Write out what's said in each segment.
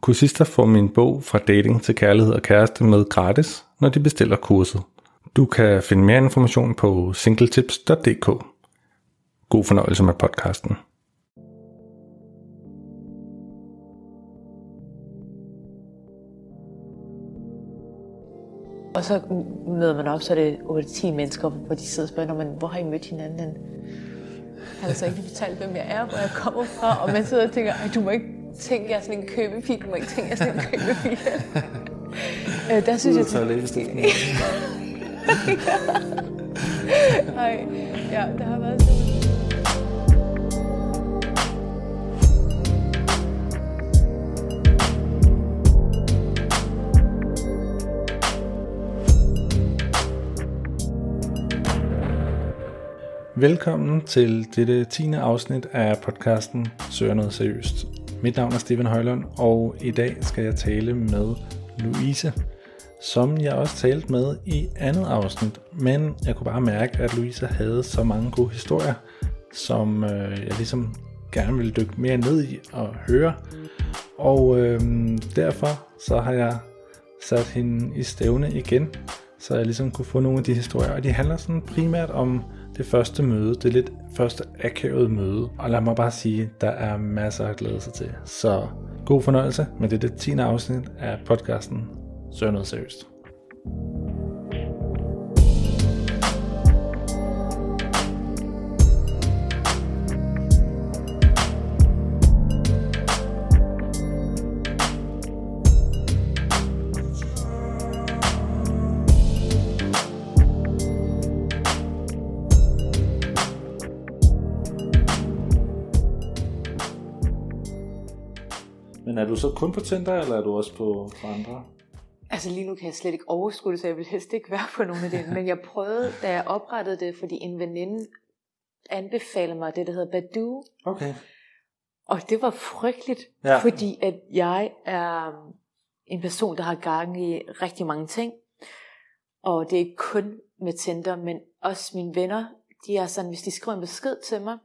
Kursister får min bog fra dating til kærlighed og kæreste med gratis, når de bestiller kurset. Du kan finde mere information på singletips.dk. God fornøjelse med podcasten. Og så møder man op, så er det 8-10 mennesker, hvor de sidder og spørger, man, hvor har I mødt hinanden? Han har altså ikke fortalt, hvem jeg er, hvor jeg kommer fra, og man sidder og tænker, du må ikke tænke, jeg er sådan en købepige, du må ikke tænke, jeg er sådan en købepige. øh, der synes jeg... toilettet. Nej, ja, det har været sådan. Velkommen til dette 10. afsnit af podcasten Søger noget seriøst. Mit navn er Steven Højlund, og i dag skal jeg tale med Louise, som jeg også talte med i andet afsnit. Men jeg kunne bare mærke, at Louise havde så mange gode historier, som øh, jeg ligesom gerne ville dykke mere ned i og høre. Og øh, derfor så har jeg sat hende i stævne igen, så jeg ligesom kunne få nogle af de historier. Og de handler sådan primært om det første møde, det lidt første akavet møde. Og lad mig bare sige, der er masser at glæde sig til. Så god fornøjelse med det 10. afsnit af podcasten Sør noget seriøst. Men er du så kun på Tinder, eller er du også på, på andre? Altså lige nu kan jeg slet ikke overskue det, så jeg vil helst ikke være på nogen af det. Men jeg prøvede, da jeg oprettede det, fordi en veninde anbefalede mig det, der hedder Badoo. Okay. Og det var frygteligt, Ja. fordi at jeg er en person, der har gang i rigtig mange ting. Og det er ikke kun med Tinder, men også mine venner, de er sådan, hvis de skriver en besked til mig,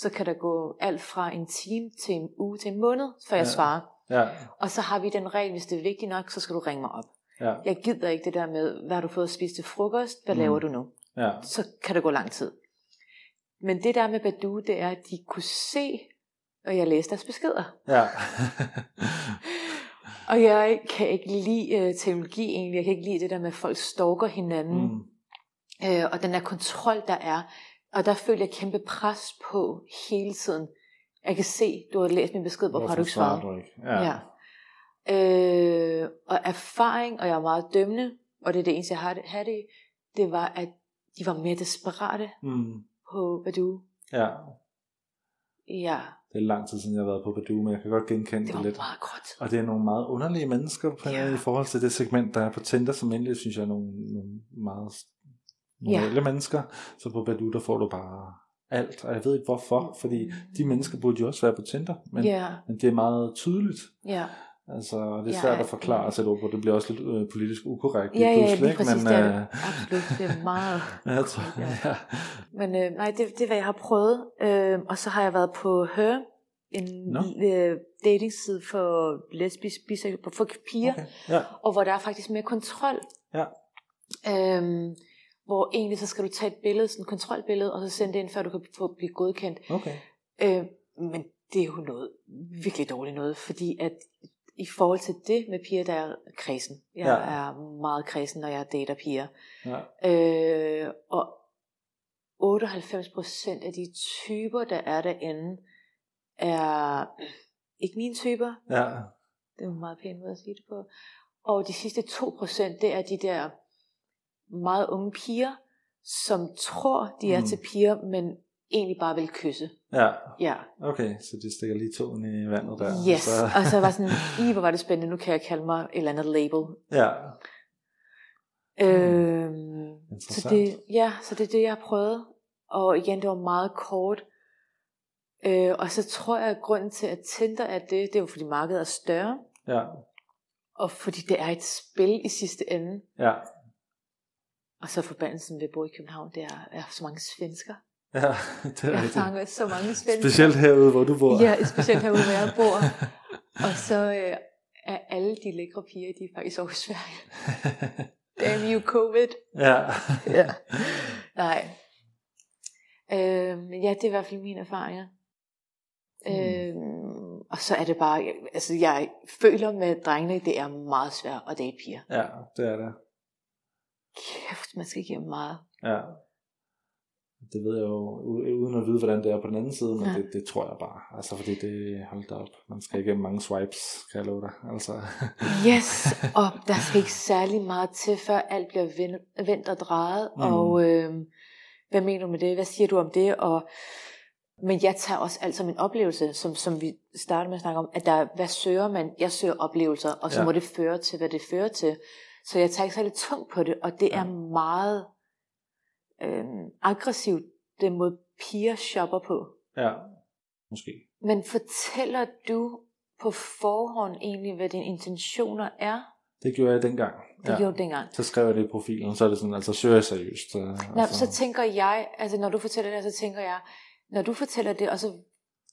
så kan der gå alt fra en time til en uge til en måned, før jeg Ja. svarer. Ja, Og så har vi den regel, hvis det er vigtigt nok, så skal du ringe mig op. ja, Jeg gider ikke det der med, hvad har du fået at spise til frokost, hvad Mm. laver du nu? ja. Så kan det gå lang tid. Men det der med Badu, det er, at de kunne se, og jeg læste deres beskeder. Ja. Og jeg kan ikke lide uh, teknologi egentlig. Jeg kan ikke lide det der med, at folk stalker hinanden. mm. Uh, og den der kontrol, der er. Og der føler jeg kæmpe pres på hele tiden. Jeg kan se, du har læst min besked, hvorfor har du ikke svaret? du ikke? Ja. Ja. Øh, og erfaring, og jeg er meget dømmende, og det er det eneste, jeg har det, har det det var, at de var mere desperate Mm. på Badu. ja. Ja, Det er lang tid siden, jeg har været på Badoo, men jeg kan godt genkende det det, var lidt. meget godt. Og det er nogle meget underlige mennesker på, Ja. i forhold til det segment, der er på Tinder, som egentlig synes jeg er nogle, nogle meget normale ja. mennesker. Så på Badoo, der får du bare alt, og jeg ved ikke hvorfor, fordi de mennesker burde jo også være på Tinder, men, Ja, men det er meget tydeligt. ja. Altså, det er Ja, svært at ja. forklare sig ord på. Det bliver også lidt øh, politisk ukorrekt. Ja, ja, lige præcis, men, det er øh. Absolut, det er meget. jeg tror, Ja. ja. Men øh, nej, det, det er, hvad jeg har prøvet. Øh, og så har jeg været på Her, en Nå. øh, datingside for lesbisk, biseksuelle, for piger. Okay. Ja. og hvor der er faktisk mere kontrol. Ja. Øhm, hvor egentlig så skal du tage et billede, sådan et kontrolbillede, og så sende det ind, før du kan få blive godkendt. Okay. Øh, men det er jo noget virkelig dårligt noget, fordi at i forhold til det med piger, der er kredsen. Jeg Ja. er meget kredsen, når jeg dater piger. Ja. Øh, og 98% af de typer, der er derinde, er ikke mine typer. Ja. Det er en meget pæn måde at sige det på. Og de sidste 2%, det er de der meget unge piger, som tror, de er Mm. til piger, men egentlig bare vil kysse. Ja, Ja, okay, så de stikker lige tåen i vandet der. yes. Så, Og så var sådan, i hvor var det spændende, nu kan jeg kalde mig et eller andet label. ja, Øhm, så interessant. det, ja, så det er det, jeg har prøvet. Og igen, det var meget kort. Øh, og så tror jeg, at grunden til, at Tinder er det, det er jo fordi markedet er større. Ja, Og fordi det er et spil i sidste ende. ja, Og så forbandelsen ved at bo i København, det er, er så mange svensker. ja, det er Jeg rigtigt. fanger så mange svensker. Specielt herude, hvor du bor. Ja, specielt herude, hvor jeg bor. Og så øh, er alle de lækre piger, de er faktisk over i Sverige. Damn you, covid. ja. Ja. Nej. Øhm, ja, det er i hvert fald mine erfaringer. Mm. Øhm, og så er det bare, altså jeg føler med drengene, det er meget svært at date piger. ja, det er det. Kæft, man skal give dem meget. Ja. Det ved jeg jo, uden at vide, hvordan det er på den anden side, men Ja. det, det tror jeg bare. Altså, fordi det, hold da op, man skal igennem mange swipes, kan jeg love dig. Altså, Yes, og der skal ikke særlig meget til, før alt bliver vendt, og drejet. Mm. Og øh, hvad mener du med det? Hvad siger du om det? Og, men jeg tager også alt som en oplevelse, som, som vi startede med at snakke om, at der, hvad søger man? Jeg søger oplevelser, og så ja. må det føre til, hvad det fører til. Så jeg tager ikke særlig tungt på det, og det er meget øh, aggressivt, den måde piger shopper på. ja, måske. Men fortæller du på forhånd egentlig, hvad dine intentioner er? Det gjorde jeg dengang. Det ja. gjorde du dengang. Så skrev jeg det i profilen, så er det sådan, altså søger jeg seriøst. øh, Nå, altså, så tænker jeg, altså når du fortæller det, så tænker jeg, når du fortæller det, og så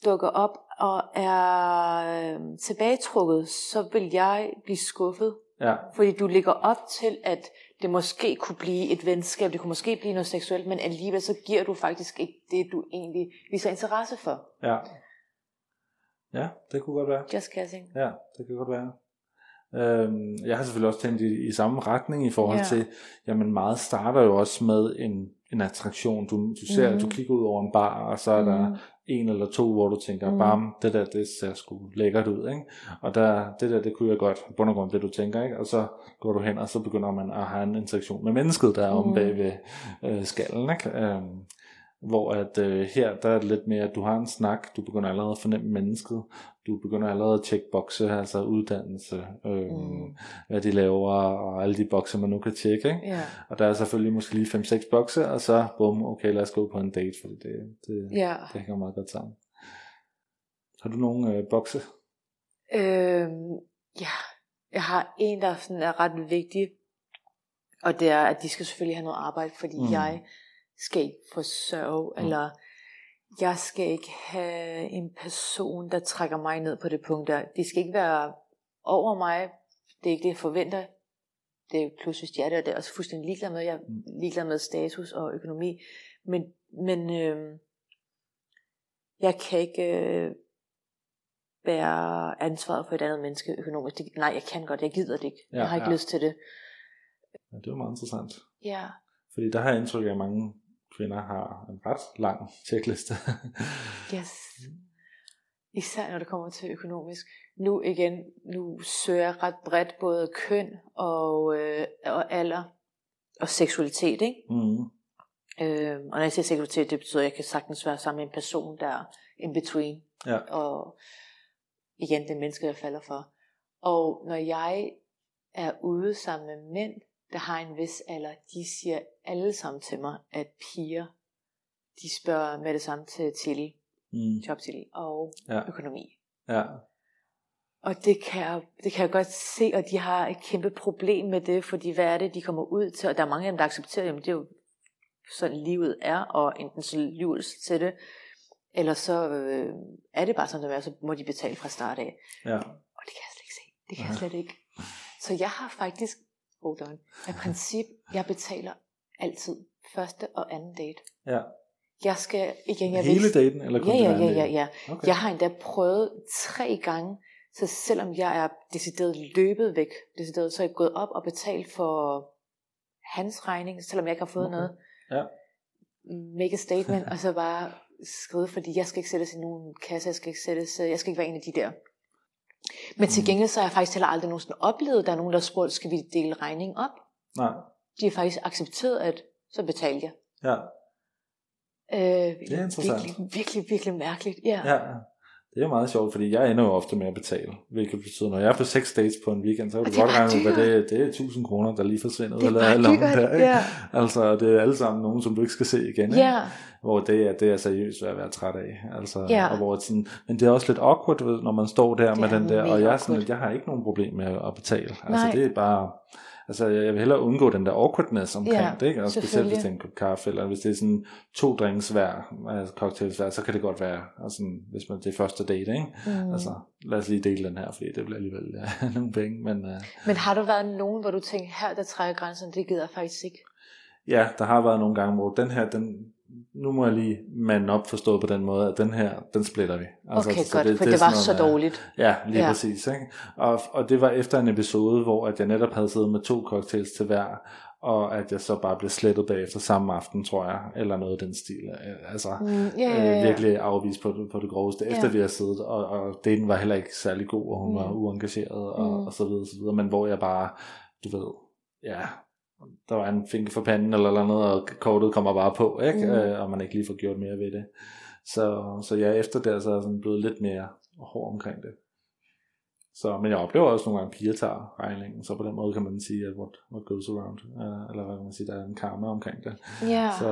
dukker op og er øh, tilbagetrukket, så vil jeg blive skuffet. Ja, Fordi du ligger op til, at det måske kunne blive et venskab, det kunne måske blive noget seksuelt, men alligevel så giver du faktisk ikke det, du egentlig viser interesse for. ja. Ja, det kunne godt være. Just guessing. Ja, det kan godt være. Øhm, jeg har selvfølgelig også tænkt i, i samme retning i forhold Ja. til, jamen meget starter jo også med en, en attraktion. Du, du ser, Mhm. du kigger ud over en bar, og så er der Mm. En eller to, hvor du tænker, Mhm. bam, det der, det ser sgu lækkert ud, ikke? Og der, det der, det kunne jeg godt, bund og grund det du tænker, ikke? Og så går du hen, og så begynder man at have en interaktion med mennesket, der er om Mhm. bag ved øh, skallen, ikke? Øhm, hvor at øh, her, der er det lidt mere, at du har en snak, du begynder allerede at fornemme mennesket, du begynder allerede at tjekke bokse, altså uddannelse, øh, Mm. hvad de laver, og alle de bokse, man nu kan tjekke, ikke? Ja. Og der er selvfølgelig måske lige 5-6 bokse, og så bum, okay, lad os gå på en date, fordi det, det, ja. det hænger meget godt sammen. Har du nogle øh, bokse? Øhm, ja, jeg har en, der sådan er ret vigtig, og det er, at de skal selvfølgelig have noget arbejde, fordi mm. jeg skal ikke forsørge, Mm. eller jeg skal ikke have en person, der trækker mig ned på det punkt der. Det skal ikke være over mig, det er ikke det, jeg forventer. Det er plus, hvis de er der, det er også fuldstændig ligeglad med. Jeg er Mm. ligeglad med status og økonomi. Men, men øh, jeg kan ikke øh, bære ansvaret for et andet menneske økonomisk. Det, nej, jeg kan godt, jeg gider det ikke. Ja, jeg har ikke ja. ja. lyst til det. Ja, det var meget interessant. Ja, Fordi der har jeg indtryk af, at mange kvinder har en ret lang checkliste. yes. Især når det kommer til økonomisk. Nu igen, nu søger jeg ret bredt både køn og, øh, og alder og seksualitet, ikke? mm. Øh, og når jeg siger seksualitet, det betyder, at jeg kan sagtens være sammen med en person, der er in between. Ja. Og igen, det menneske, jeg falder for. Og når jeg er ude sammen med mænd, der har en vis alder, de siger alle sammen til mig, at piger, de spørger med det samme til titel, Mm. jobtitel og Ja. økonomi. ja, Og det kan, jeg, det kan jeg godt se, og de har et kæmpe problem med det, fordi hvad er det, de kommer ud til? Og der er mange af dem, der accepterer, jamen det er jo sådan livet er, og enten så livet til det, eller så øh, er det bare sådan, det er, så må de betale fra start af. ja, Og det kan jeg slet ikke se. Det kan jeg slet ikke. Så jeg har faktisk, hold on, af princip, jeg betaler altid første og anden date. ja. Jeg skal, igen, jeg Hele ikke- daten, eller kun Ja, ja, ja, ja, ja. Okay. Jeg har endda prøvet tre gange, så selvom jeg er decideret løbet væk, decideret, så er jeg gået op og betalt for hans regning, selvom jeg ikke har fået Okay. noget. Ja. Make a statement, og så bare skrive, fordi jeg skal ikke sættes i nogen kasse, jeg skal ikke sættes, jeg skal ikke være en af de der. Men til Mm. gengæld så har jeg faktisk heller aldrig nogensinde oplevet, at der er nogen, der har spurgt, skal vi dele regningen op? Nej, De har faktisk accepteret, at så betaler jeg. ja. Øh, Det er interessant. Virkelig, virkelig, virkelig mærkeligt. Ja. Ja, det er meget sjovt, fordi jeg ender jo ofte med at betale, hvilket betyder, når jeg er på seks dates på en weekend, så kan du godt regne ud, hvad det, det er 1000 kroner, der lige forsvinder. Er om dyrt, der, ikke? ja. Altså, det er alle sammen nogen, som du ikke skal se igen. ikke? Ja, Hvor det er, det er seriøst at være træt af. Altså, Ja. og hvor sådan, men det er også lidt awkward, når man står der Det med den der, og jeg, er sådan, awkward. jeg har ikke nogen problem med at betale. Altså, Nej. det er bare... Altså, jeg vil hellere undgå den der awkwardness omkring Ja, det, ikke? Og specielt hvis det er en kop kaffe, eller hvis det er sådan to drinks hver, altså cocktails hver, så kan det godt være, altså, hvis man det er første date, ikke? mm. Altså, lad os lige dele den her, fordi det bliver alligevel ja, nogle penge, men uh, Men har du været nogen, hvor du tænker, her der trækker grænsen, det gider jeg faktisk ikke? ja, der har været nogle gange, hvor den her, den, nu må jeg lige mande op forstået på den måde, at den her, den splitter vi. Okay, så godt, for det, er var sådan så noget med- dårligt. Ja, lige ja. Præcis. Ikke? Og, og det var efter en episode, hvor at jeg netop havde siddet med to cocktails til hver, og at jeg så bare blev slettet bagefter samme aften, tror jeg, eller noget i den stil. Øh, Altså, Mm, ja, ja, øh, virkelig afvist på det, på det groveste, efter Ja. vi har siddet, og, og daten var heller ikke særlig god, og hun Mm. var uengageret, og, Mm. og så videre, så videre, men hvor jeg bare, du ved, ja, der var en finke for panden eller noget, og kortet kommer bare på, ikke? Mm. Øh, og man ikke lige får gjort mere ved det. Så, så jeg efter det, så er sådan blevet lidt mere hård omkring det. Så, men jeg oplever også nogle gange, at piger tager regningen, så på den måde kan man sige, at what, what goes around, uh, eller hvad kan man sige, der er en karma omkring det. ja. Så,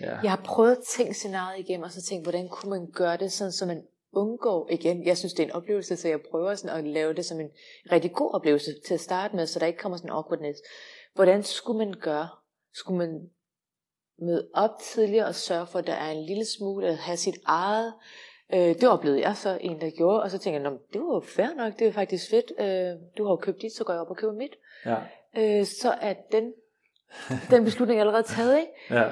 ja. Jeg har prøvet at tænke scenariet igennem, og så tænkt, hvordan kunne man gøre det, sådan, så man undgår igen. Jeg synes, det er en oplevelse, så jeg prøver sådan at lave det som en rigtig god oplevelse til at starte med, så der ikke kommer sådan en awkwardness. Hvordan skulle man gøre? Skulle man møde op tidligere og sørge for, at der er en lille smule at have sit eget? Øh, det oplevede jeg så en, der gjorde, og så tænkte jeg, "Nå, det var jo fair nok, det er faktisk fedt. Øh, du har jo købt dit, så går jeg op og køber mit. ja. Øh, så er den, den beslutning allerede taget, ikke? Ja.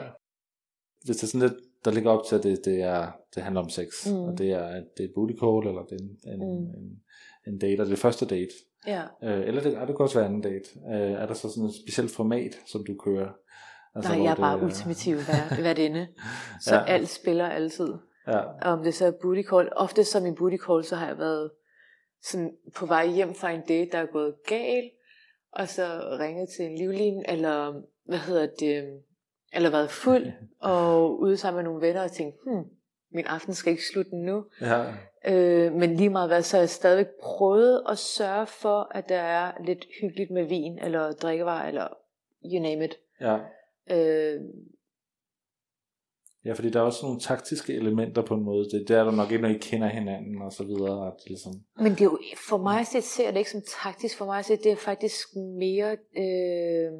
Hvis det er sådan lidt, der ligger op til, at det, det, er, det handler om sex, Mm. og det er, at det er et booty call, eller det er en, en, Mm. en, en date, og det er første date, Ja. øh, eller det, er det kan også være anden date. Øh, er der så sådan et specielt format, som du kører? Altså, Nej, jeg er det bare ultimativ vær- værtinde. Så Ja. alt spiller altid. Ja, Om det så er booty call. Ofte som min booty call, så har jeg været sådan på vej hjem fra en date, der er gået galt. Og så ringet til en livlin, eller hvad hedder det, eller været fuld, og ude sammen med nogle venner og tænkt, hmm, min aften skal ikke slutte nu. ja, Øh, men lige meget hvad, så har jeg stadigvæk prøvet at sørge for, at der er lidt hyggeligt med vin, eller drikkevarer, eller you name it. ja. Øh, Ja, fordi der er også nogle taktiske elementer på en måde. Det, det er der nok ikke, når I kender hinanden og så videre. At ligesom, Men det er jo, for mig set ser jeg det ikke som taktisk. For mig set det er faktisk mere... Øh,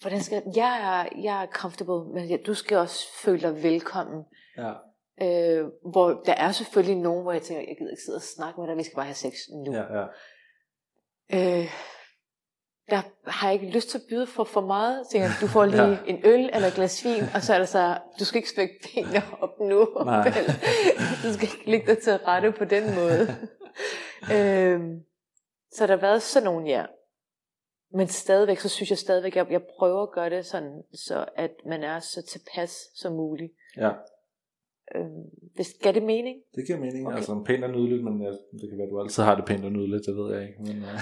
hvordan skal jeg, jeg, er, jeg er comfortable, men jeg- du skal også føle dig velkommen. ja, Øh, hvor der er selvfølgelig nogen, hvor jeg tænker, jeg gider ikke sidde og snakke med dig, vi skal bare have sex nu. ja, ja. Øh, der har jeg ikke lyst til at byde for for meget. Jeg tænker, du får lige Ja. en øl eller et glas vin, og så er det så, du skal ikke spække benene op nu. Nej. Du skal ikke ligge dig til rette på den måde. øhm, så der har været sådan nogle, ja. Men stadigvæk, så synes jeg stadigvæk, at jeg prøver at gøre det sådan, så at man er så tilpas som muligt. ja. Øhm, hvis, gav det mening? Det giver mening. Okay. Altså pænt og nydeligt, men ja, det kan være, at du altid har det pænt og nydeligt, det ved jeg ikke. Men, uh...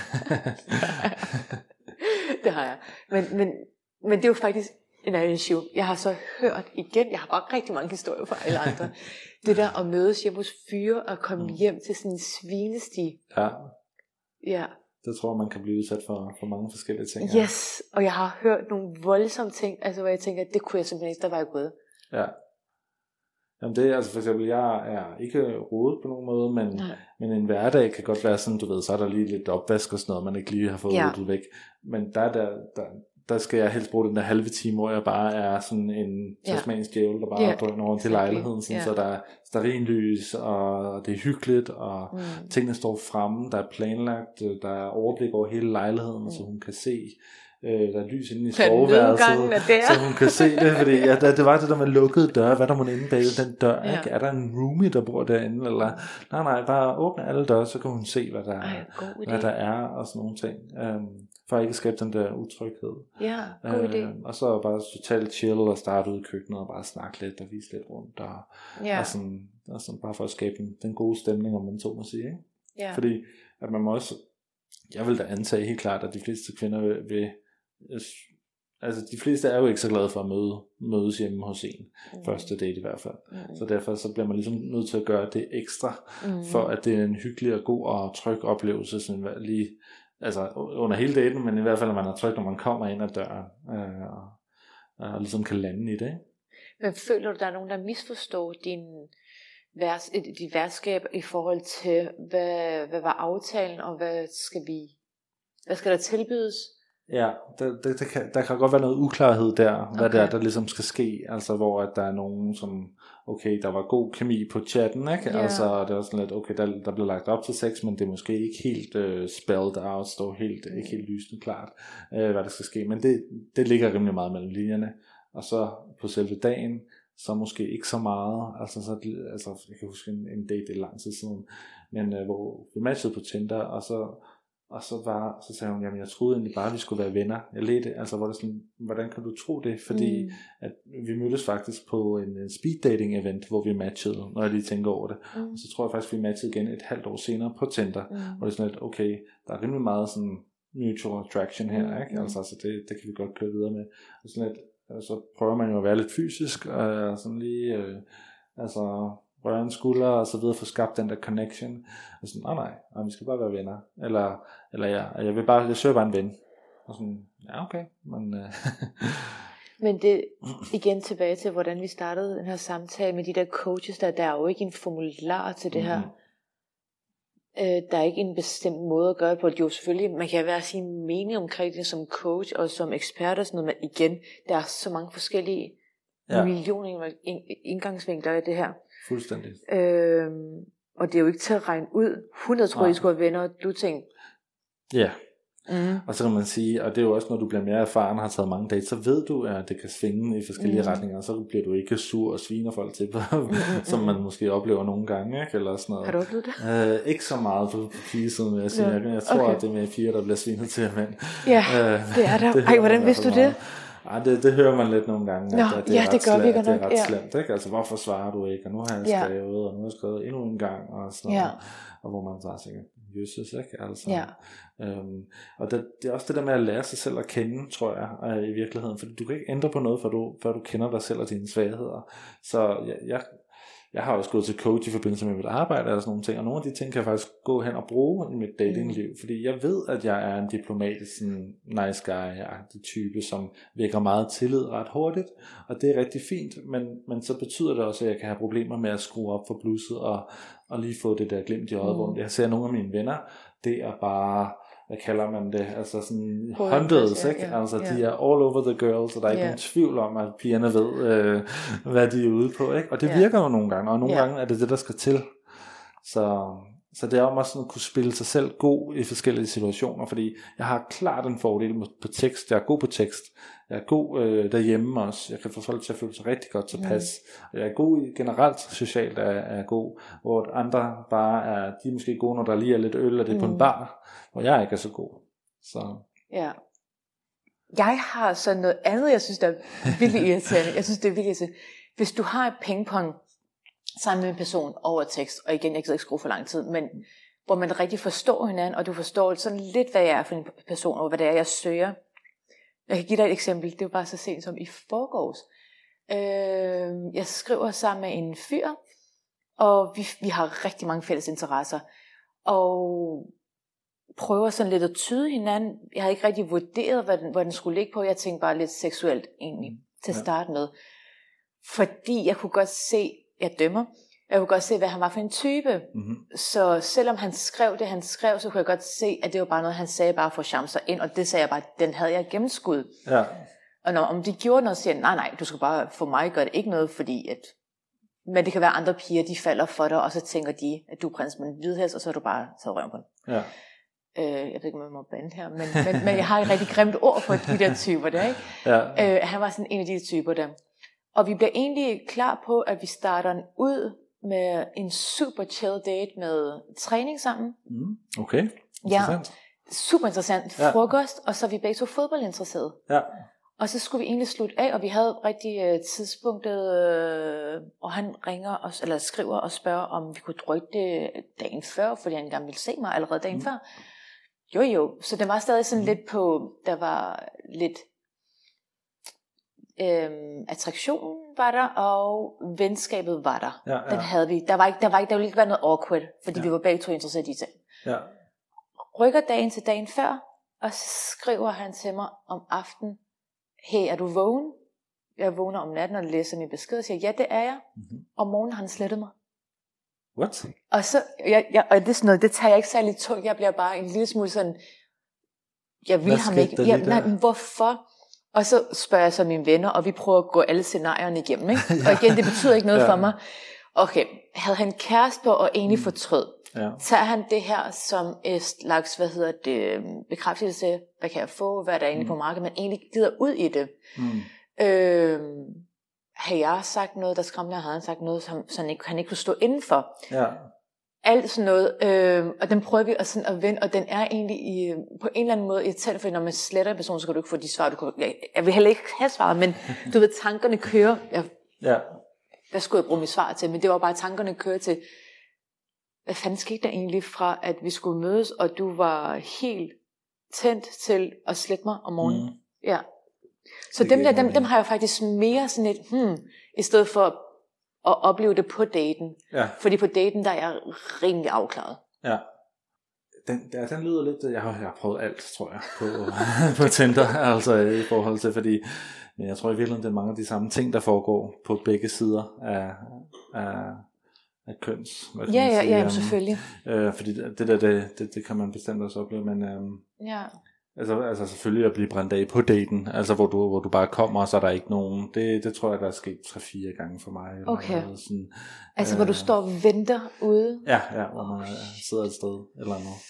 det har jeg. Men, men, men det er jo faktisk en anden issue. Jeg har så hørt igen, jeg har bare rigtig mange historier fra alle andre, det der at mødes hjemme hos fyre og komme Mm. hjem til sådan en svinesti. ja, Ja, det tror jeg, man kan blive udsat for, for mange forskellige ting. yes. Og jeg har hørt nogle voldsomme ting, altså hvor jeg tænker, det kunne jeg simpelthen ikke, der var jeg gået. Ja. Jamen det er altså for eksempel, jeg er ikke rodet på nogen måde, men, Nej. men en hverdag kan godt være sådan, du ved, så er der lige lidt opvask og sådan noget, man ikke lige har fået Ja. ryddet væk. Men der, der, der, der skal jeg helst bruge den der halve time, hvor jeg bare er sådan en Ja. tasmansk djævel, der bare Ja, yeah. drøner rundt til lejligheden, sådan, Ja. så der er stearinlys, og det er hyggeligt, og Mm. tingene står fremme, der er planlagt, øh, der er overblik over hele lejligheden, mm. så hun kan se, øh, der er lys inde i soveværelset, så hun kan se det, fordi ja, det, var det der med lukkede døre, hvad der må inde bag den dør, Ja. ikke? er der en roomie, der bor derinde, eller nej, nej, bare åbne alle døre, så kan hun se, hvad der, Ej, hvad der er, og sådan nogle ting, øhm, for ikke at skabe den der utryghed. Ja, god idé. Øhm, og så bare totalt chill og starte ud i køkkenet og bare snakke lidt og vise lidt rundt, og, Ja, og, sådan, og sådan bare for at skabe den, den gode stemning, om man så må sige, ikke? ja. Fordi at man må også, jeg vil da antage helt klart, at de fleste kvinder vil, vil altså de fleste er jo ikke så glade for at møde, mødes hjemme hos en. Mm. Første date i hvert fald. Mm. Så derfor så bliver man ligesom nødt til at gøre det ekstra, mm. for at det er en hyggelig og god og tryg oplevelse, sådan lige, altså under hele daten, men i hvert fald, at man er tryg, når man kommer ind ad døren, øh, og, og ligesom kan lande i det. Ikke? Men føler du, der er nogen, der misforstår din, værs, øh, dit værtskab i forhold til, hvad, hvad var aftalen, og hvad skal vi, hvad skal der tilbydes? Ja, der, der, der, kan, der kan godt være noget uklarhed der, hvad okay. det er, der ligesom skal ske, altså hvor at der er nogen, som, okay, der var god kemi på chatten, ikke? Yeah. Altså, det er sådan lidt, okay, der, der blev lagt op til sex, men det er måske ikke helt uh, spelled out, står helt, mm. ikke helt lysende klart, uh, hvad der skal ske, men det, det ligger rimelig meget mellem linjerne, og så på selve dagen, så måske ikke så meget, altså, så, altså jeg kan huske en, en date, det er lang tid siden, men uh, hvor vi matchede på Tinder, og så og så, var, så sagde hun, jamen jeg troede egentlig bare, at vi skulle være venner. Jeg ledte, altså hvor det sådan, hvordan kan du tro det? Fordi mm. at vi mødtes faktisk på en, speed dating event, hvor vi matchede, når jeg lige tænker over det. Mm. Og så tror jeg faktisk, vi matchede igen et halvt år senere på Tinder. Mm. Hvor det er sådan lidt, okay, der er rimelig meget sådan mutual attraction her, mm. ikke? Altså, altså det, det kan vi godt køre videre med. Og sådan lidt, så prøver man jo at være lidt fysisk, og sådan lige, øh, altså røre en skulder og så videre, få skabt den der connection. Og sådan, nej, nej, nej, vi skal bare være venner. Eller, eller ja, jeg vil bare, jeg søger bare en ven. Og sådan, ja, okay, men... Uh... men det, igen tilbage til, hvordan vi startede den her samtale med de der coaches, der, der er jo ikke en formular til det her. Mm-hmm. Øh, der er ikke en bestemt måde at gøre det på. Jo, selvfølgelig, man kan være sin mening omkring det som coach og som ekspert og sådan noget, men igen, der er så mange forskellige ja. millioner indgangsvinkler i det her. Fuldstændig. Øhm, og det er jo ikke til at regne ud. 100 tror, I skulle have venner, du tænkte. Ja. Mm. Og så kan man sige, og det er jo også, når du bliver mere erfaren og har taget mange dage, så ved du, at det kan svinge i forskellige mm. retninger, og så bliver du ikke sur og sviner folk til, mm, som man måske oplever nogle gange, ikke? eller sådan noget. Har du oplevet det? Øh, ikke så meget på, pigesiden, vil jeg sige. Ja. Jeg, jeg tror, okay. at det er med fire, der bliver svinet til mænd. Ja, øh, det er der. det Ej, hvordan vidste du det? Meget. Ej, det, det hører man lidt nogle gange, Nå, at det, ja, er det gør slemt, vi det er ret ja. slemt, ikke? Altså, hvorfor svarer du ikke? Og nu har jeg skrevet, ja. og nu har jeg skrevet endnu en gang, og sådan ja. Og hvor man så tænker, jøsses, ikke? Altså, ja. øhm, og det, det, er også det der med at lære sig selv at kende, tror jeg, øh, i virkeligheden, for du kan ikke ændre på noget, før du, før du kender dig selv og dine svagheder. Så jeg, jeg jeg har også gået til coach i forbindelse med mit arbejde og sådan nogle ting, og nogle af de ting kan jeg faktisk gå hen og bruge i mit datingliv, mm. fordi jeg ved, at jeg er en diplomatisk, sådan nice guy-agtig type, som vækker meget tillid ret hurtigt, og det er rigtig fint, men, men så betyder det også, at jeg kan have problemer med at skrue op for blusset og, og lige få det der glimt i øjet, mm. hvor jeg ser nogle af mine venner, det er bare hvad kalder man det, altså sådan hundreds, ikke? Ja, altså ja. de er all over the girls, og der er ikke ja. nogen tvivl om, at pigerne ved, øh, hvad de er ude på, ikke? Og det ja. virker jo nogle gange, og nogle ja. gange er det det, der skal til. Så, så det er om også sådan at kunne spille sig selv god i forskellige situationer, fordi jeg har klart en fordel på tekst. Jeg er god på tekst. Jeg er god øh, derhjemme også. Jeg kan få folk til at føle sig rigtig godt tilpas. Mm. Jeg er god i generelt socialt er, er god, hvor andre bare er, de er måske gode, når der lige er lidt øl, og det er mm. på en mm. bar, hvor jeg ikke er så god. Så. Ja. Jeg har sådan noget andet, jeg synes, der er virkelig irriterende. Jeg synes, det er virkelig irriterende. Hvis du har et pingpong sammen med en person over tekst, og igen, jeg kan ikke skrue for lang tid, men hvor man rigtig forstår hinanden, og du forstår sådan lidt, hvad jeg er for en person, og hvad det er, jeg søger. Jeg kan give dig et eksempel, det var bare så sent som i forgårs. Øh, jeg skriver sammen med en fyr, og vi, vi har rigtig mange fælles interesser, og prøver sådan lidt at tyde hinanden. Jeg har ikke rigtig vurderet, hvad den, hvad den skulle ligge på. Jeg tænkte bare lidt seksuelt egentlig, til at starte med. Fordi jeg kunne godt se, jeg dømmer. Jeg kunne godt se, hvad han var for en type. Mm-hmm. Så selvom han skrev det, han skrev, så kunne jeg godt se, at det var bare noget, han sagde bare for at charme sig ind. Og det sagde jeg bare, den havde jeg gennemskud. Ja. Og når, om de gjorde noget, så siger jeg, nej, nej, du skal bare, for mig gøre det ikke noget, fordi at, men det kan være andre piger, de falder for dig, og så tænker de, at du er prins med en hvidhæs, og så er du bare taget røven på den. Ja. Øh, jeg ved ikke, om jeg må bande her, men, men, men jeg har et rigtig grimt ord for de der typer der, ikke? Ja. Øh, han var sådan en af de typer der. Og vi bliver egentlig klar på, at vi starter ud med en super chill date med træning sammen. Mm, okay, interessant. Ja, super interessant. Ja. Frokost, og så er vi begge to fodboldinteresserede. Ja. Og så skulle vi egentlig slutte af, og vi havde rigtig uh, tidspunktet, uh, og han ringer os, eller skriver og spørger, om vi kunne drøje det dagen før, fordi han gerne ville se mig allerede dagen mm. før. Jo jo, så det var stadig sådan mm. lidt på, der var lidt Øhm, attraktionen var der, og venskabet var der. Ja, ja. Den havde vi. Der var ikke, der var ikke, der ville ikke være noget awkward, fordi Ja. vi var begge to interesseret i det. Ja. Rykker dagen til dagen før, og så skriver han til mig om aftenen, hey, er du vågen? Jeg vågner om natten og læser min besked og siger, ja, det er jeg. Mhm. Om morgenen har han slettet mig. What? Og, så, jeg, jeg, og det er sådan noget, det tager jeg ikke særlig tungt. Jeg bliver bare en lille smule sådan, jeg vil ham ikke. lige nej, men hvorfor? Og så spørger jeg så mine venner, og vi prøver at gå alle scenarierne igennem. Ikke? Og igen, det betyder ikke noget Ja. ja. for mig. Okay, havde han kæreste på og egentlig Mm. fortrød, Ja. tager han det her som et slags, hvad hedder det, bekræftelse, hvad kan jeg få, hvad er der egentlig Mm. på markedet, men egentlig gider ud i det. Mm. Øhm, har jeg sagt noget, der skræmte, havde han sagt noget, som, som han, ikke, han ikke kunne stå indenfor Ja. Alt sådan noget, øh, og den prøver vi at, sådan at vende, og den er egentlig i, på en eller anden måde irriterende, fordi når man sletter en person, så kan du ikke få de svar, du kunne, jeg, jeg vil heller ikke have svaret, men du ved, tankerne kører, jeg, Ja. hvad skulle jeg bruge mit svar til, men det var bare, tankerne kører til, hvad fanden skete der egentlig fra, at vi skulle mødes, og du var helt tændt til at slette mig om morgenen. Mm. Ja. Så Det dem der, dem, dem har jeg faktisk mere sådan et, hmm, i stedet for at opleve det på daten. Ja. Fordi på daten, der er jeg rimelig afklaret. Ja. Den, der, den lyder lidt, jeg har, jeg har prøvet alt, tror jeg, på, på Tinder, altså i forhold til, fordi men jeg tror i virkeligheden, det er mange af de samme ting, der foregår på begge sider af, af, af køns. hvad Ja, ja, ja, øhm, selvfølgelig. Øh, fordi det der, det, det, det kan man bestemt også opleve, men øhm, Ja. Altså, altså selvfølgelig at blive brændt af på daten, altså hvor du, hvor du bare kommer, og så er der ikke nogen, det, det tror jeg, der er sket 3-4 gange for mig. eller Okay. noget, sådan, Altså, hvor du Øh. står og venter ude. Ja, ja, hvor man øh, sidder et sted eller noget.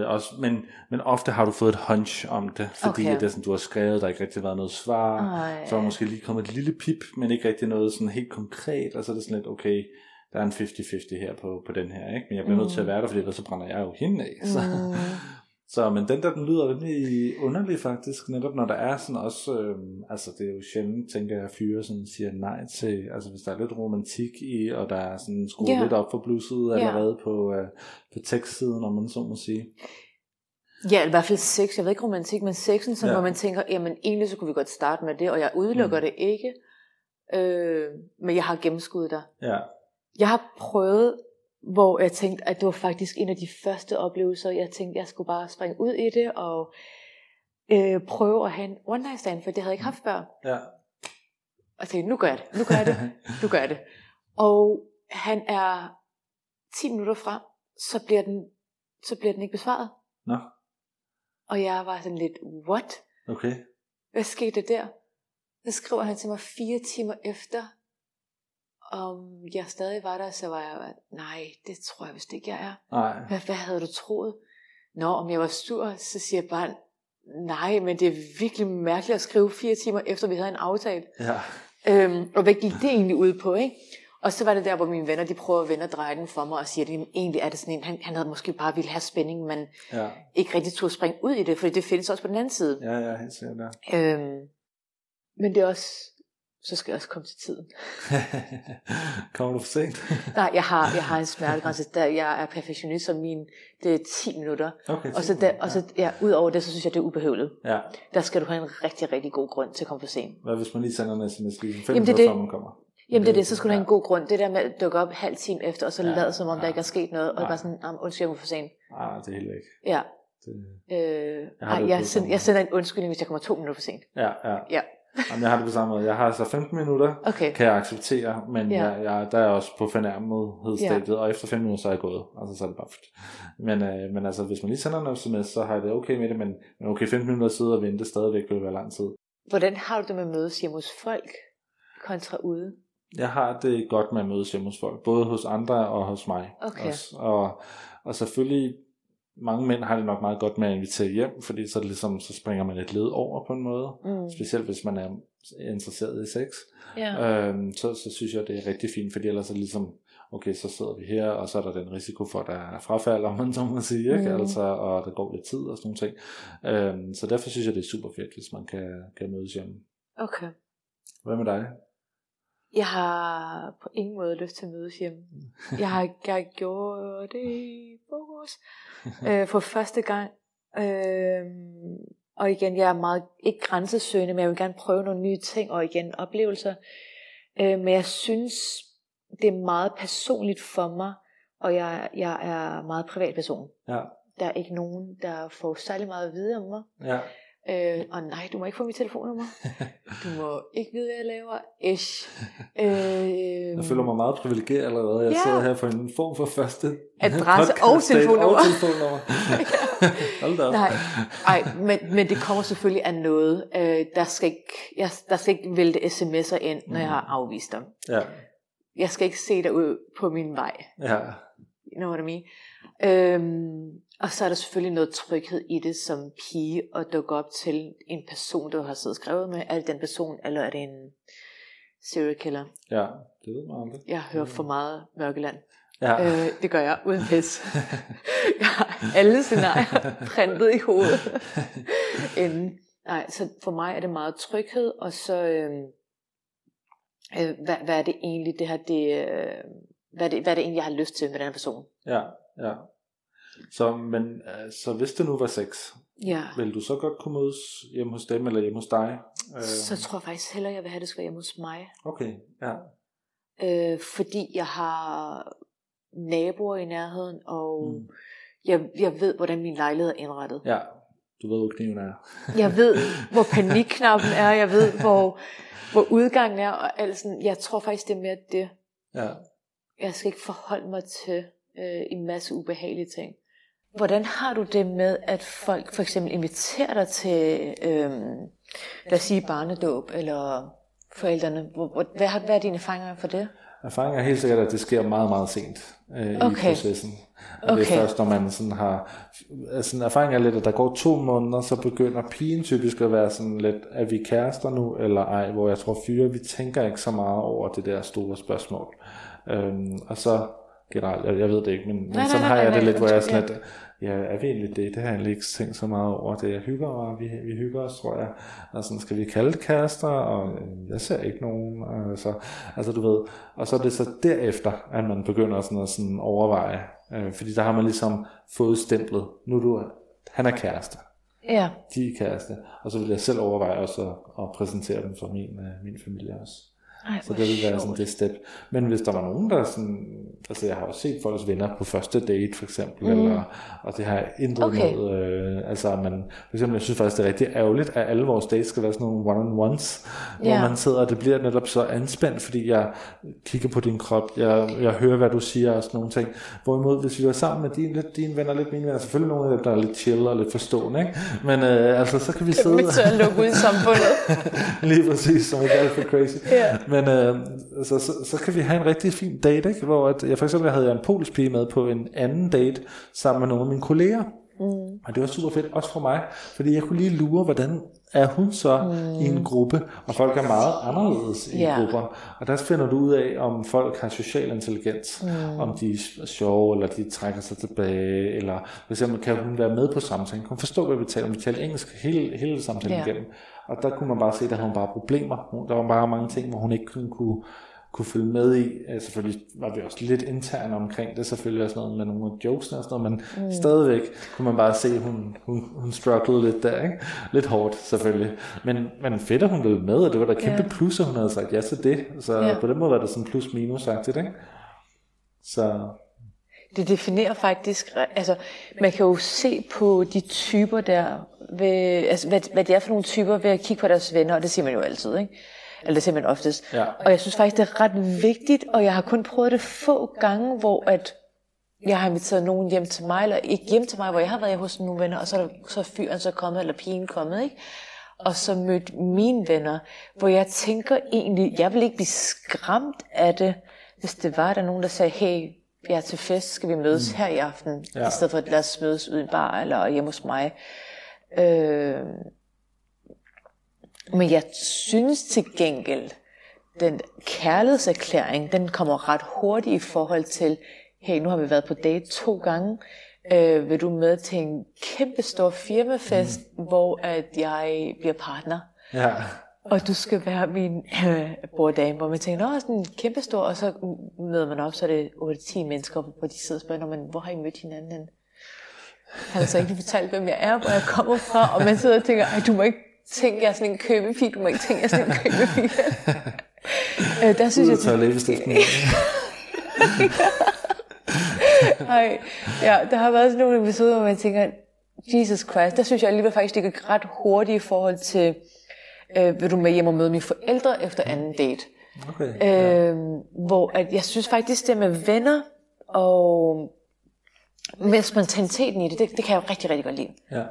Øh, også, men, men ofte har du fået et hunch om det, fordi Okay. det er sådan, du har skrevet, der er ikke rigtig været noget svar. Ej. Så er måske lige kommet et lille pip, men ikke rigtig noget sådan helt konkret, og så er det sådan lidt, okay, der er en 50-50 her på, på den her, ikke? men jeg bliver mm. nødt til at være der, fordi ellers så brænder jeg jo hende af. Så, Mm. så men den der, den lyder rimelig underlig faktisk, netop når der er sådan også, øhm, altså det er jo sjældent, tænker jeg, at fyre sådan siger nej til, altså hvis der er lidt romantik i, og der er sådan skruet Ja. lidt op for blusset Ja. allerede på, øh, på tekstsiden, om man så må sige. Ja, i hvert fald sex. Jeg ved ikke romantik, men sexen, som Ja. hvor man tænker, jamen egentlig så kunne vi godt starte med det, og jeg udelukker mm. det ikke. Øh, men jeg har gennemskuddet dig. Ja, Jeg har prøvet, hvor jeg tænkte, at det var faktisk en af de første oplevelser. Jeg tænkte, jeg skulle bare springe ud i det, og øh, prøve at have en one night stand, for det havde jeg ikke haft før. ja. Og tænkte, nu gør jeg det, nu gør jeg det, nu gør jeg det. Og han er 10 minutter frem, så bliver den, så bliver den ikke besvaret. Nå, Og jeg var sådan lidt, what? okay. Hvad skete der der? Så skriver han til mig fire timer efter, om jeg stadig var der, så var jeg, nej, det tror jeg vist ikke, jeg er. Nej, Hvad, hvad havde du troet? Nå, om jeg var sur, så siger jeg bare, nej, men det er virkelig mærkeligt at skrive fire timer efter, vi havde en aftale. ja. Øhm, og hvad gik det egentlig ud på, ikke? Og så var det der, hvor mine venner, de prøver at vende og dreje den for mig, og siger, at egentlig er det sådan en, han, han havde måske bare ville have spænding, men Ja, ikke rigtig turde springe ud i det, fordi det findes også på den anden side. ja, ja, helt sikkert. Øhm, men det er også, så skal jeg også komme til tiden. Kommer du for sent? Nej, jeg har, jeg har en smertegrænse, der jeg er perfektionist, så min, det er 10 minutter. Okay, Og så, der, og så ja, ud over det, så synes jeg, det er ubehøveligt. Ja, Der skal du have en rigtig, rigtig god grund til at komme for sent. hvad hvis man lige sender en sms lige fem Jamen, det er minutter, det. før man kommer? Jamen det er det, så skulle du have en god grund. Det der med at dukke op halv time efter, og så Ja, lade som om, ja. der ikke er sket noget, og Nej. bare sådan, "Jamen, undskyld, jeg var for sent. Ah, det er helt væk. Ja. Det, Øh, Jeg ej, jeg, samme send, måde. jeg sender en undskyldning, hvis jeg kommer to minutter for sent. ja, ja. Ja. Jamen, jeg har det på samme måde. Jeg har altså 15 minutter, Okay. kan jeg acceptere, men Ja. jeg, jeg, der er også på fornærmedhedsstadiet, og efter 5 minutter, så er jeg gået. Altså, så er det bare... Men, øh, men altså, hvis man lige sender en sms, så har jeg det okay med det, men, men okay, 15 minutter at sidde og vente stadigvæk vil være lang tid. Hvordan har du det med at mødes hjemme hos folk kontra ude? Jeg har det godt med at mødes hjemme hos folk, både hos andre og hos mig. Okay. Også. Og, og selvfølgelig, mange mænd har det nok meget godt med at invitere hjem, fordi så, det ligesom, så springer man et led over på en måde. Mm. Specielt hvis man er interesseret i sex. Ja. Øhm, så, så synes jeg, det er rigtig fint, fordi ellers er det ligesom, okay, så sidder vi her, og så er der den risiko for, at der er frafald, om man så må sige, ikke? Mm. Altså, og der går lidt tid og sådan nogle ting. Øhm, så derfor synes jeg, det er super fedt, hvis man kan, kan mødes hjemme. Okay. Hvad med dig? Jeg har på ingen måde lyst til at mødes hjemme. Jeg har, jeg har gjort det i fokus øh, for første gang. Øh, Og igen, jeg er meget ikke grænsesøgende, men jeg vil gerne prøve nogle nye ting, og igen oplevelser. Øh, men jeg synes, det er meget personligt for mig, og jeg, jeg er meget privat person. Ja. Der er ikke nogen, der får særlig meget at vide om mig. Ja. Øh, og nej, du må ikke få mit telefonnummer. Du må ikke vide, hvad jeg laver. Ish. Øh, Jeg føler mig meget privilegeret allerede. Jeg Ja. sidder her for en form for første Adresse og telefonnummer. Og telefonnummer. Hold da op. Nej, ej, men, men det kommer selvfølgelig af noget. Øh, der, skal ikke, jeg, der skal ikke vælte sms'er ind, når jeg har afvist dem. Ja. Jeg skal ikke se dig ud på min vej. Ja. You know what I mean? Øhm, og så er der selvfølgelig noget tryghed i det som pige at dukke op til en person, du har siddet og skrevet med. Er det den person, eller er det en serial killer? Ja. Det ved man aldrig. Jeg hører for meget Mørkeland. Ja. Øh, det gør jeg uden pis. jeg har alle scenarier printet i hovedet. Inden. Nej, så for mig er det meget tryghed, og så, øh, øh, hvad, hvad er det egentlig, det her, det, øh, hvad, er det, hvad er det egentlig, jeg har lyst til med den her person? Ja. Ja. Så, men, øh, så hvis det nu var sex, Ja, vil du så godt kunne mødes hjemme hos dem eller hjemme hos dig? Øh, så tror jeg faktisk hellere, jeg vil have, det skal være hjemme hos mig. Okay, ja. Øh, fordi jeg har naboer i nærheden, og mm. jeg, jeg ved, hvordan min lejlighed er indrettet. Ja, du ved, hvor kniven er. Jeg ved, hvor panikknappen er, jeg ved, hvor, hvor udgangen er, og alt sådan. Jeg tror faktisk, det er mere det. Ja. Jeg skal ikke forholde mig til øh, en masse ubehagelige ting. Hvordan har du det med, at folk for eksempel inviterer dig til, øh, lad os sige, barnedåb, eller forældrene? Hvad, hvad er dine erfaringer for det? Erfaringen er helt sikkert, at det sker meget, meget sent øh, Okay. i processen. Og det er Okay. først, når man sådan har... Altså, erfaringen er lidt, at der går to måneder, så begynder pigen typisk at være sådan lidt, er vi kærester nu, eller ej? Hvor jeg tror, fyre, vi tænker ikke så meget over det der store spørgsmål. Øhm, og så generelt, jeg, jeg ved det ikke, men, men nej, sådan nej, har nej, jeg det nej, lidt, hvor jeg er sådan lidt, ja, er vi egentlig det? Det har jeg egentlig ikke tænkt så meget over. Det jeg hygger, og vi, vi hygger os, tror jeg. Og sådan, skal vi kalde kærester? Og øh, jeg ser ikke nogen. Altså, altså du ved, og så er det så derefter, at man begynder sådan at sådan overveje. Øh, fordi der har man ligesom fået stemplet. Nu er du, han er kæreste. Ja, De er kæreste. Og så vil jeg selv overveje også at, at præsentere dem for min, øh, min familie også. Ej, Så hvor det vil være sådan det step. Men hvis der var nogen, der sådan... Altså jeg har også set folks venner på første date, for eksempel. Mm. Eller, og det har intet Okay. med. Øh, altså man, for eksempel, jeg synes faktisk, det er rigtig ærgerligt, at alle vores dates skal være sådan nogle one-on-ones. Hvor Ja. man sidder, og det bliver netop så anspændt, fordi jeg kigger på din krop. Jeg, jeg hører, hvad du siger og sådan nogle ting. Hvorimod, hvis vi var sammen med dine, lidt dine venner, lidt mine venner, selvfølgelig nogle af dem, der er lidt chill og lidt forstående, ikke? Men øh, altså, så kan vi sidde... Mit til at lukke ud i samfundet. Lige præcis, som ikke er alt for crazy. Ja. Men øh, så, så, så kan vi have en rigtig fin date, ikke? hvor at, jeg for eksempel havde jeg en polsk pige med på en anden date sammen med nogle af mine kolleger. Mm. Og det var super fedt, også for mig, fordi jeg kunne lige lure, hvordan er hun så mm. i en gruppe, og folk er meget anderledes i Ja. grupper. Og der finder du ud af, om folk har social intelligens, mm. om de er sjove, eller de trækker sig tilbage, eller for eksempel kan hun være med på samtalen, kan hun forstå, hvad vi taler om, vi taler engelsk hele, hele samtalen Ja. igennem. Og der kunne man bare se, at der havde hun bare problemer. Der var bare mange ting, hvor hun ikke kunne, kunne, følge med i. Øh, Selvfølgelig var vi også lidt interne omkring det, selvfølgelig også noget med nogle af jokesene og sådan noget, men mm. stadigvæk kunne man bare se, at hun, hun, hun strugglede lidt der, ikke? Lidt hårdt, selvfølgelig. Men, men fedt, at hun ville med, og det var da kæmpe Ja. plus, at hun havde sagt ja til det. Så Ja. på den måde var det sådan plus-minus-agtigt, ikke? Så Det definerer faktisk, altså man kan jo se på de typer der, ved, altså hvad, hvad det er for nogle typer ved at kigge på deres venner, og det siger man jo altid, ikke? Eller man oftest. Ja. Og jeg synes faktisk, det er ret vigtigt, og jeg har kun prøvet det få gange, hvor at jeg har inviteret nogen hjem til mig, eller ikke hjem til mig, hvor jeg har været hos nogle venner, og så er, der, så er fyren så kommet, eller pigen kommet, ikke? Og så mødt mine venner, hvor jeg tænker egentlig, jeg vil ikke blive skræmt af det, hvis det var, der nogen, der sagde, hey, jeg er til fest, skal vi mødes mm. her i aften, Ja. i stedet for at lad os mødes ude i en bar, eller hjemme hos mig. Øh, men jeg synes til gengæld, den kærlighedserklæring, den kommer ret hurtigt i forhold til, hey, nu har vi været på date to gange, øh, vil du med til en kæmpe stor firmafest, mm. hvor at jeg bliver partner, ja, og du skal være min øh, borddame, hvor man tænker, nå, sådan en kæmpe stor, og så møder man op, så er det 8-10 mennesker, hvor de sidder og spørger, "Nå, men hvor har I mødt hinanden? henne?" Han har så ikke fortalt, hvem jeg er, hvor jeg kommer fra, og man sidder og tænker, Ej, du må ikke tænke, jeg er sådan en købepige, du må ikke tænke, jeg er sådan en købepige. øh, der synes Ud jeg, læbestiften. Ej, ja, der har været sådan nogle episoder, hvor man tænker, Jesus Christ, der synes jeg alligevel faktisk, det gik ret hurtigt i forhold til, øh, vil du med hjem og møde mine forældre efter anden date. Okay. Øh, hvor at jeg synes faktisk, det med venner og med spontaniteten i det, det, det kan jeg jo rigtig, rigtig godt lide. Ja.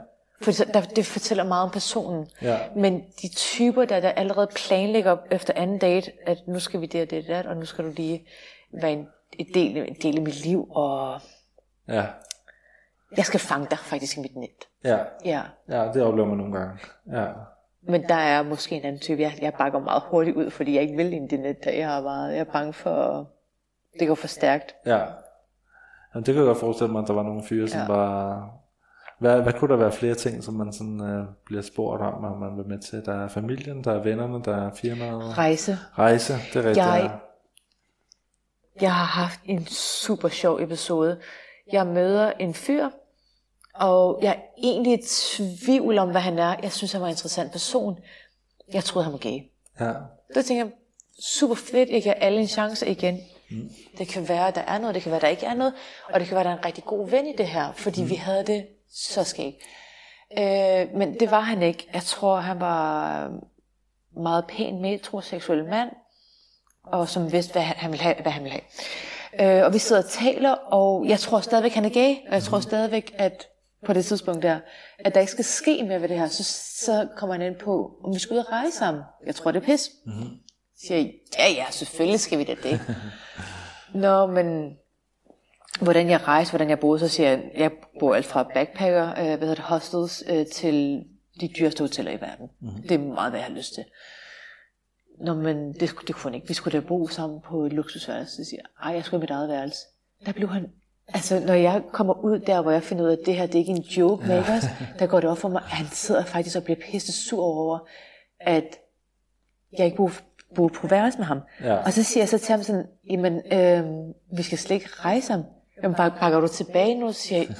For det, der, det fortæller meget om personen. Ja. Men de typer, der, der allerede planlægger efter anden date, at nu skal vi det og det og det, og nu skal du lige være en, en, del, en del af mit liv, og Ja. jeg skal fange dig faktisk i mit net. Ja. Ja. Ja, det oplever man nogle gange. Ja. Men der er måske en anden type. Jeg, jeg bakker meget hurtigt ud, fordi jeg ikke vil ind i det net. der Jeg er, meget, jeg er bange for, det går for stærkt. Ja. Jamen, det kan jeg godt forestille mig, at der var nogle fyre, som Ja. bare... Hvad, hvad kunne der være flere ting, som man sådan øh, bliver spurgt om, om man vil med til? Der er familien, der er vennerne, der er firmaet. Rejse. Rejse, det er rigtigt. Jeg-. Jeg har haft en super sjov episode. Jeg møder en fyr, og jeg er egentlig i tvivl om, hvad han er. Jeg synes, han var en interessant person. Jeg troede, han var gay. Ja. Så tænker jeg, super fedt, jeg giver alle en chance igen. Mm. Det kan være, at der er noget, det kan være, at der ikke er noget, og det kan være, at der er en rigtig god ven i det her, fordi mm. vi havde det så skægt. Øh, men det var han ikke. Jeg tror, han var meget pæn metroseksuel mand, og som vidste, hvad han, han ville have. Hvad han ville have. Øh, og vi sidder og taler, og jeg tror stadigvæk, han er gay, og jeg tror stadigvæk, at på det tidspunkt der, at der ikke skal ske mere ved det her, så, så kommer han ind på, om vi skal ud og rejse sammen. Jeg tror, det er pis. Mm-hmm. Siger jeg, ja ja, selvfølgelig skal vi da det. Nå, men hvordan jeg rejste, hvordan jeg boede, så siger jeg, jeg bor alt fra backpacker, øh, hvad hedder det, hostels, øh, til de dyreste hoteller i verden. Mm-hmm. Det er meget, hvad jeg har lyst til. Nå, men det, det kunne han ikke. Vi skulle da bo sammen på et luksusværelse. Så siger jeg, jeg skulle have mit eget værelse. Der blev han, altså når jeg kommer ud der, hvor jeg finder ud af, at det her, det er ikke en joke, ja. Makers, der går det op for mig, at han sidder faktisk og bliver pisse sur over, at jeg ikke bor, bor på værelse med ham. Ja. Og så siger jeg så til ham sådan, jamen, øh, vi skal slet ikke rejse ham. Jamen, bak- bakker du tilbage nu? Siger jeg,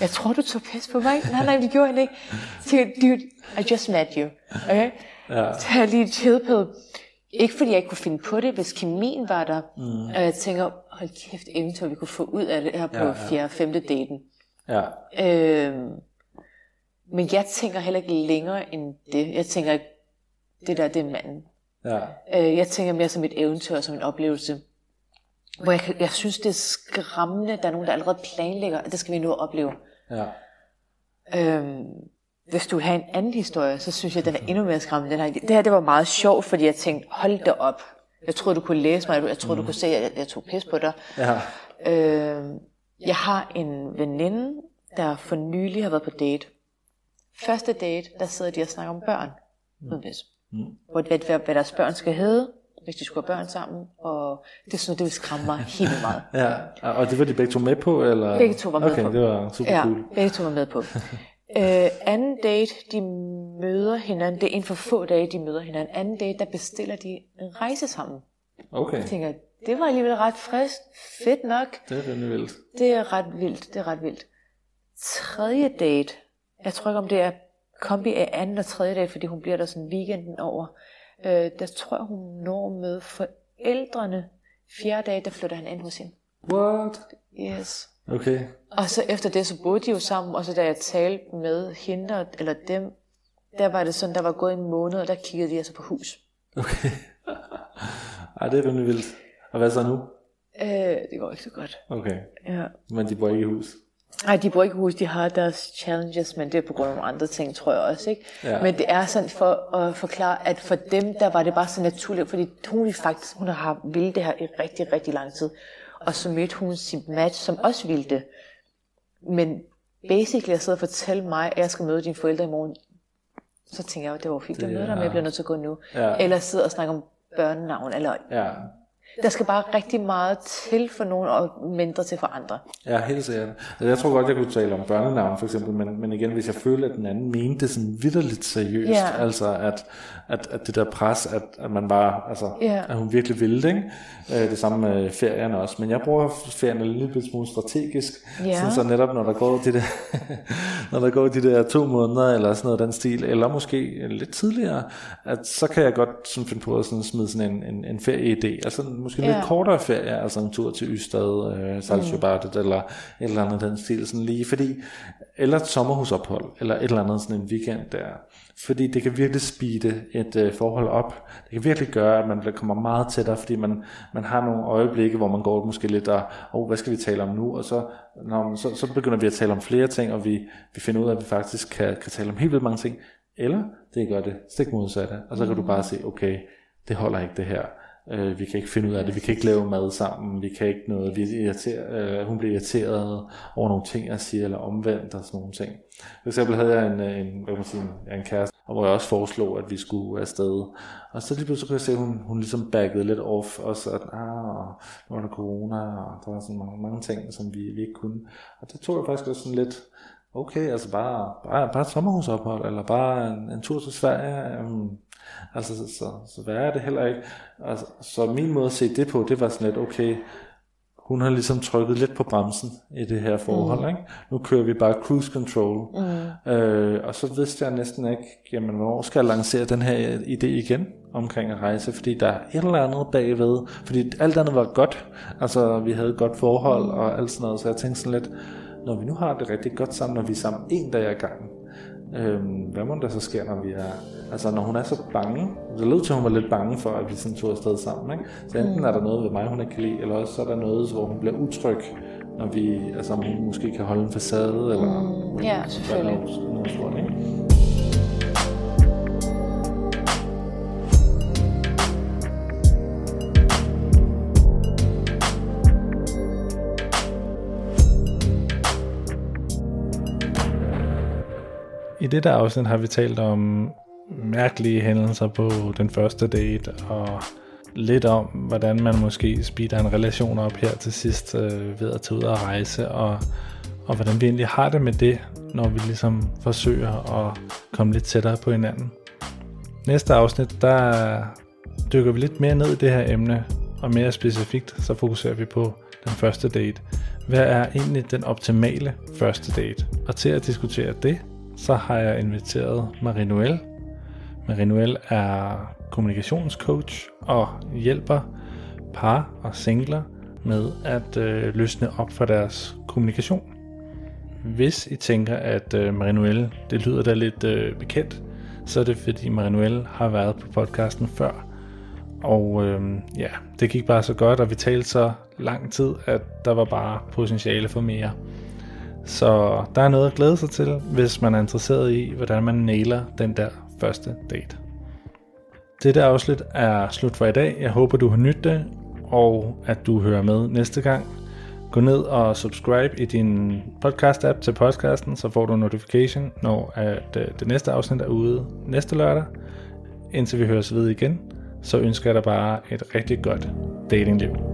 jeg tror, du tog pis på mig. Nej, nej, det gjorde han ikke. Så siger dude, I just met you. Okay? Ja. Så har jeg lige chillpille. Ikke fordi jeg ikke kunne finde på det, hvis kemien var der. Mm. Og jeg tænker, hold kæft, eventuelt vi kunne få ud af det her på Ja, ja, ja. ja. fjerde, femte daten. Ja. Øhm, men jeg tænker heller ikke længere end det. Jeg tænker det der, det er manden. Ja. Øh, jeg tænker mere som et eventyr, som en oplevelse. Hvor jeg, jeg synes, det er skræmmende, der er nogen, der allerede planlægger, at det skal vi nu opleve. Ja. Øhm, hvis du vil have en anden historie, så synes jeg, den er endnu mere skræmmende. Den her, det her det var meget sjovt, fordi jeg tænkte, hold da op. Jeg troede, du kunne læse mig. Jeg troede, du kunne se, at jeg, jeg tog pis på dig. Ja. Øhm, jeg har en veninde, der for nylig har været på date. Første date, der sidder de og snakker om børn. Mm. Mm. Hvor, hvad, hvad, hvad deres børn skal hedde, hvis de skulle have børn sammen. Og det noget, det vil skræmme mig helt meget. ja. Og det var de begge to med på? Eller? Begge to var med okay, på. det var super Ja, cool. begge to var med på. øh, anden date, de møder hinanden, det er inden for få dage, de møder hinanden. Anden date, der bestiller de en rejse sammen. Okay, Jeg tænker, det var alligevel ret frisk. Fedt nok. det er rimelig vildt. Det er ret vildt, det er ret vildt. Tredje date, jeg tror ikke om det er kombi af anden og tredje date, fordi hun bliver der sådan weekenden over. Øh, der tror jeg, hun når med forældrene. Fjerde dag, der flytter han ind hos hende. What? Yes. Okay. Og så efter det, så boede de jo sammen, og så da jeg talte med hende, eller dem, der var det sådan, der var gået en måned, og der kiggede de altså på hus. Okay. Ej, det er rimelig vildt. Og hvad så nu? Øh, det går ikke så godt. Okay. Ja. Men de bor ikke i hus. Nej, de bor ikke hus, de har deres challenges, men det er på grund af nogle andre ting, tror jeg også. Ikke? Ja. Men det er sådan for at forklare, at for dem, der var det bare så naturligt, fordi hun, faktisk, hun har ville det her i rigtig, rigtig lang tid. Og så mødte hun sin match, som også ville det. Men basically at sidde og fortælle mig, at jeg skal møde dine forældre i morgen, så tænker jeg, det var fint at Det møde dig, men jeg bliver nødt til at gå nu. Ja. Eller sidde og snakke om børnenavn, eller Ja. Der skal bare rigtig meget til for nogen, og mindre til for andre. Ja, helt sikkert. Altså, jeg tror godt, jeg kunne tale om børnenavn for eksempel, men, men igen, hvis jeg føler, at den anden mente det sådan vidderligt seriøst, yeah. altså at, at, at det der pres, at, at man bare, altså, yeah. at hun virkelig ville det, ikke? Øh, det samme med ferierne også, men jeg bruger ferierne lidt lidt smule strategisk, yeah. sådan så netop når der går de der, når der går de der to måneder, eller sådan noget den stil, eller måske lidt tidligere, at så kan jeg godt sådan finde på at sådan smide sådan en, en, en ferieidé, altså måske yeah. lidt kortere ferie, altså en tur til Ystad, øh, Saltsjöbadet, mm. eller et eller andet den stil, sådan lige, fordi, eller et sommerhusophold, eller et eller andet sådan en weekend der, fordi det kan virkelig speede et øh, forhold op. Det kan virkelig gøre, at man kommer meget tættere, fordi man, man har nogle øjeblikke, hvor man går måske lidt og, oh, hvad skal vi tale om nu? Og så, når, så, så begynder vi at tale om flere ting, og vi, vi finder ud af, at vi faktisk kan, kan tale om helt vildt mange ting. Eller det gør det stik modsatte, og så kan du bare se, okay, det holder ikke det her. Øh, vi kan ikke finde ud af det, vi kan ikke lave mad sammen, vi kan ikke noget, vi irriterer, øh, hun bliver irriteret over nogle ting, jeg siger, eller omvendt og sådan nogle ting. For eksempel havde jeg en, en, hvad man sige, en kæreste, og hvor jeg også foreslog, at vi skulle afsted. Og så lige pludselig kunne jeg se, at hun, hun ligesom baggede lidt off, og så, at ah, nu var der corona, og der var sådan mange, mange ting, som vi, vi ikke kunne. Og det tog jeg faktisk også sådan lidt, okay, altså bare, bare, bare et sommerhusophold, eller bare en, en tur til Sverige, um, Altså, så, så, så værre er det heller ikke. Altså, så min måde at se det på, det var sådan lidt, okay, hun har ligesom trykket lidt på bremsen i det her forhold. Mm. Ikke? Nu kører vi bare cruise control. Mm. Øh, og så vidste jeg næsten ikke, jamen, hvornår skal jeg lancere den her idé igen omkring at rejse, fordi der er et eller andet bagved. Fordi alt andet var godt. Altså, vi havde et godt forhold og alt sådan noget. Så jeg tænkte sådan lidt, når vi nu har det rigtig godt sammen, når vi er sammen en dag ad gangen, Øhm, hvad må der så sker, når vi er... Altså, når hun er så bange... Det lød til, at hun var lidt bange for, at vi sådan tog afsted sammen, ikke? Så enten mm. er der noget ved mig, hun ikke kan lide, eller også så er der noget, hvor hun bliver utryg, når vi... Altså, om hun måske kan holde en facade, eller... Mm. Ja, selvfølgelig. Noget, noget sådan, ikke? I dette afsnit har vi talt om mærkelige hændelser på den første date, og lidt om, hvordan man måske speeder en relation op her til sidst øh, ved at tage ud og rejse, og, og hvordan vi egentlig har det med det, når vi ligesom forsøger at komme lidt tættere på hinanden. Næste afsnit, der dykker vi lidt mere ned i det her emne, og mere specifikt, så fokuserer vi på den første date. Hvad er egentlig den optimale første date? Og til at diskutere det, så har jeg inviteret Marie Noel. Marie Noel er kommunikationscoach og hjælper par og singler med at øh, løsne op for deres kommunikation. Hvis I tænker, at øh, Marie Noel, det lyder da lidt øh, bekendt, så er det fordi Marie Noel har været på podcasten før. Og øh, ja, det gik bare så godt, og vi talte så lang tid, at der var bare potentiale for mere. Så der er noget at glæde sig til, hvis man er interesseret i, hvordan man nailer den der første date. Dette afsnit er slut for i dag. Jeg håber, du har nydt det, og at du hører med næste gang. Gå ned og subscribe i din podcast-app til podcasten, så får du notification, når at øh, det næste afsnit er ude næste lørdag. Indtil vi høres ved igen, så ønsker jeg dig bare et rigtig godt datingliv.